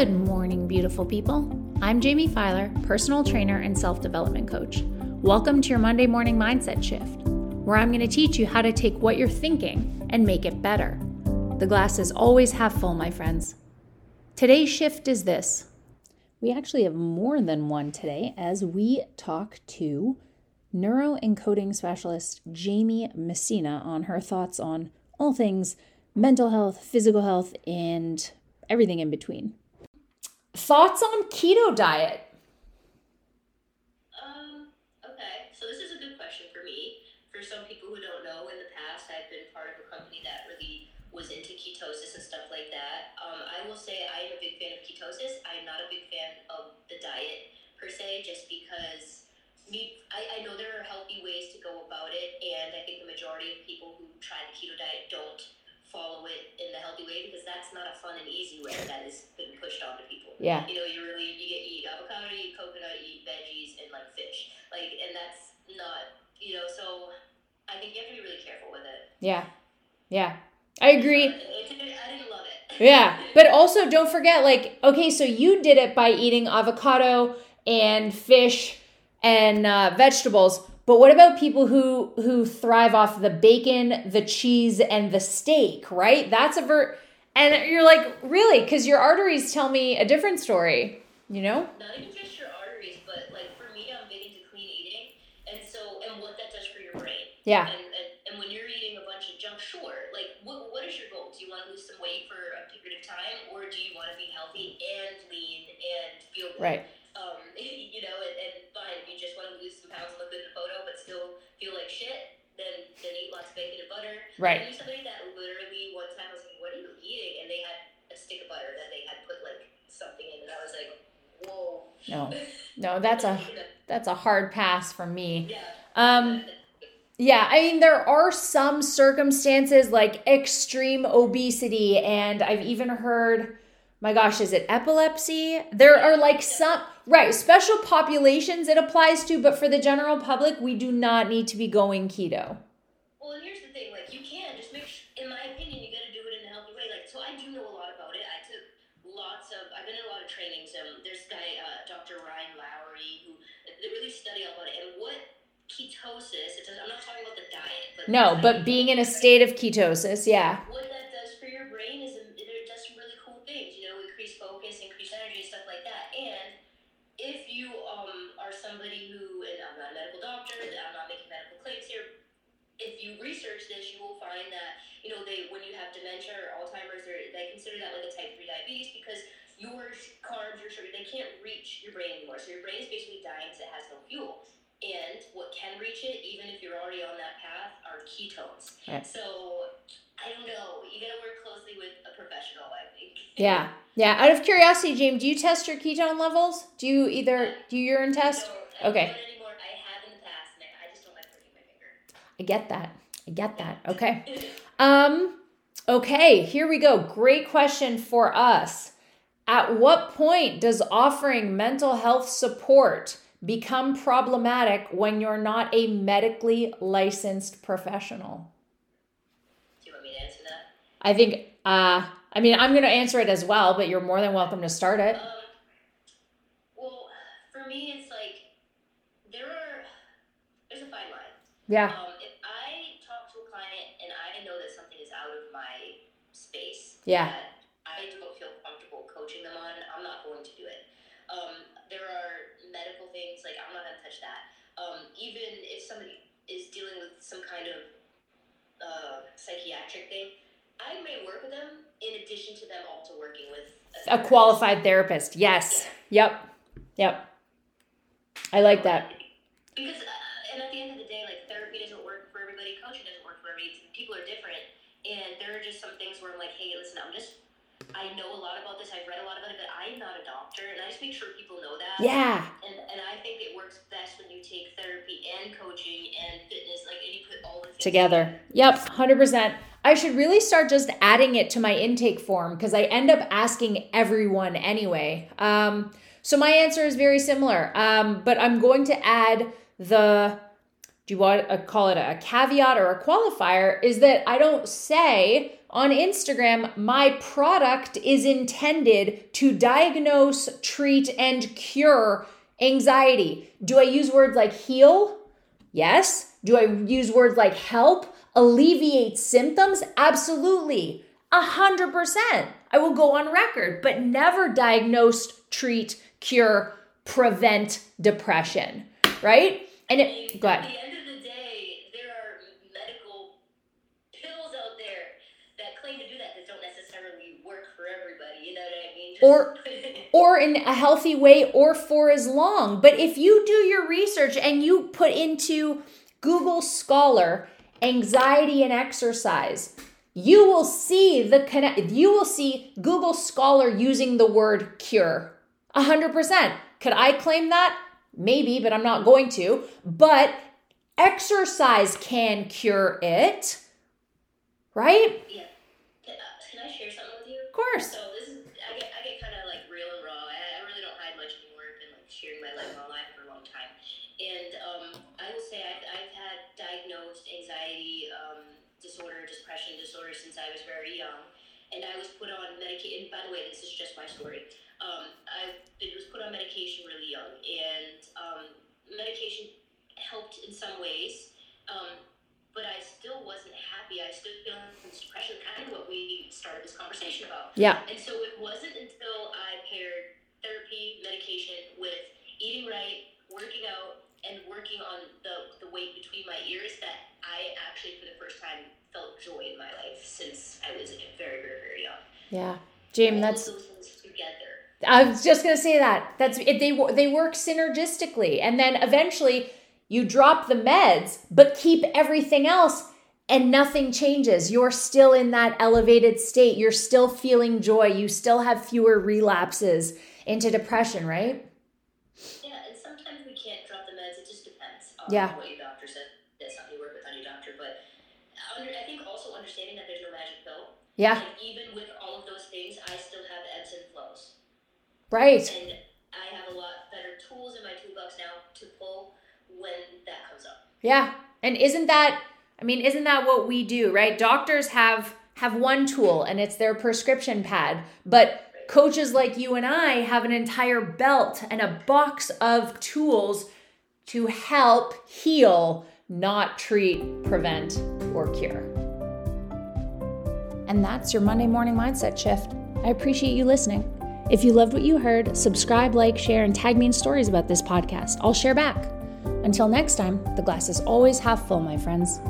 Good morning, beautiful people. I'm Jamie Filer, personal trainer and self development coach. Welcome to your Monday morning mindset shift, where I'm going to teach you how to take what you're thinking and make it better. The glass is always half full, my friends. Today's shift is this. We actually have more than one today as we talk to neuroencoding specialist Jamie Messina on her thoughts on all things mental health, physical health, and everything in between. Thoughts on keto diet? Um, okay, so this is a good question for me. For some people who don't know, in the past I've been part of a company that really was into ketosis and stuff like that. Um, I will say I am a big fan of ketosis. I'm not a big fan of the diet per se, just because me, I, I know there are healthy ways to go about it, and I think the majority of people who try the keto diet don't follow it in the healthy way because that's not a fun and easy way that is been pushed onto people. Yeah. You know, you really you get you eat avocado, you eat coconut, you eat veggies and like fish. Like and that's not you know, so I think you have to be really careful with it. Yeah. Yeah. I agree. I didn't love it. Yeah. But also don't forget, like, okay, so you did it by eating avocado and fish and uh, vegetables but what about people who who thrive off the bacon, the cheese, and the steak? Right? That's a ver. And you're like, really? Because your arteries tell me a different story. You know? Not even just your arteries, but like for me, I'm big into clean eating, and so and what that does for your brain. Yeah. And, and, and when you're eating a bunch of junk, sure. Like, what what is your goal? Do you want to lose some weight for a period of time, or do you want to be healthy and lean and feel good? Right. Feel like shit, then then eat lots of bacon and butter. Right. I knew somebody that literally one time I was like, "What are you eating?" And they had a stick of butter that they had put like something in, and I was like, "Whoa." No, no, that's a that's a hard pass for me. Yeah. Um. Yeah, I mean, there are some circumstances like extreme obesity, and I've even heard, my gosh, is it epilepsy? There are like some, right, special populations it applies to, but for the general public, we do not need to be going keto. Well, and here's the thing: like, you can just make. Sh- in my opinion, you got to do it in a healthy way. Like, so I do know a lot about it. I took lots of. I've been in a lot of trainings. Um, there's this guy, uh, Dr. Ryan Lowery, who they really study all about it. And what ketosis? It does, I'm not talking about the diet, but No, but being in a state of ketosis, yeah. what that does for your brain is it does some really cool things. You know, increase focus, increase energy, stuff like that. And if you um are somebody who, and I'm not a medical doctor, I'm not making medical claims here. If you research this, you will find that you know they when you have dementia or Alzheimer's, or they consider that like a type three diabetes because your carbs, your sugar, they can't reach your brain anymore. So your brain is basically dying because it has no fuel. And what can reach it, even if you're already on that path, are ketones. Yeah. So I don't know. You gotta work closely with a professional, I think. Yeah. Yeah. Out of curiosity, James, do you test your ketone levels? Do you either uh, do you urine test? I Okay. don't anymore. I have in the past, and I I just don't like pricking my finger. I get that. I get that. Okay. Um okay, here we go. Great question for us. At what point does offering mental health support become problematic when you're not a medically licensed professional? Do you want me to answer that? I think uh I mean, I'm going to answer it as well, but you're more than welcome to start it. Um, well, for me, it's like there are there's a fine line. Yeah. Um, my space, Yeah. that I don't feel comfortable coaching them on, I'm not going to do it. Um, there are medical things like I'm not going to touch that. Um, even if somebody is dealing with some kind of uh, psychiatric thing, I may work with them in addition to them also working with A qualified therapist. Yes. Yep. Yep. I like that. Because, uh, and at the end of the day, like therapy doesn't work for everybody, coaching doesn't work for everybody. People are different, and there are just some things where I'm like, hey, listen, I'm just, I know a lot about this. I've read a lot about it, but I'm not a doctor, and I just make sure people know that. Yeah. And and I think it works best when you take therapy and coaching and fitness, like, and you put all the things Together. Yep. 100%. I should really start just adding it to my intake form because I end up asking everyone anyway. Um, so my answer is very similar, um, but I'm going to add the do you want to uh, call it a caveat or a qualifier, is that I don't say on Instagram, my product is intended to diagnose, treat, and cure anxiety. Do I use words like heal? Yes. Do I use words like help, alleviate symptoms? Absolutely. A hundred percent. I will go on record, but never diagnose, treat, cure, prevent depression, right? And it, go ahead. At the end of the day, there are medical pills out there that claim to do that that don't necessarily work for everybody. You know what I mean? Just Or- or in a healthy way or for as long. But if you do your research and you put into Google Scholar anxiety and exercise, you will see the connect you will see Google Scholar using the word cure. 100%. Could I claim that? Maybe, but I'm not going to. But exercise can cure it. Right? yeah. Can, I share something with you? Of course. So Like my life for a long time, and um, I will say I've, I've had diagnosed anxiety um, disorder, depression disorder since I was very young, and I was put on medication. By the way, this is just my story. Um, I was put on medication really young, and um, medication helped in some ways. Um, but I still wasn't happy. I still feeling this depression, kind of what we started this conversation about. Yeah. And so it wasn't until I paired therapy, medication with eating right, working out, and working on the, the weight between my ears that I actually, for the first time, felt joy in my life since I was very, very, very young. Yeah. Jim, that's of those things together. I was just gonna say that. That's it, they they work synergistically, and then eventually you drop the meds, but keep everything else, and nothing changes. You're still in that elevated state. You're still feeling joy. You still have fewer relapses into depression, right? Yeah, and sometimes we can't drop the meds. It just depends on Yeah. what your doctor said. That's something you work with on your doctor. But I think also understanding that there's no magic pill. Yeah, And even with all of those things, I still have ebbs and flows. right. And I have a lot better tools in my toolbox now to pull when that comes up. Yeah. And isn't that I mean, isn't that what we do, right? Doctors have have one tool and it's their prescription pad, but coaches like you and I have an entire belt and a box of tools to help heal, not treat, prevent, or cure. And that's your Monday morning mindset shift. I appreciate you listening. If you loved what you heard, subscribe, like, share, and tag me in stories about this podcast. I'll share back. Until next time, the glass is always half full, my friends.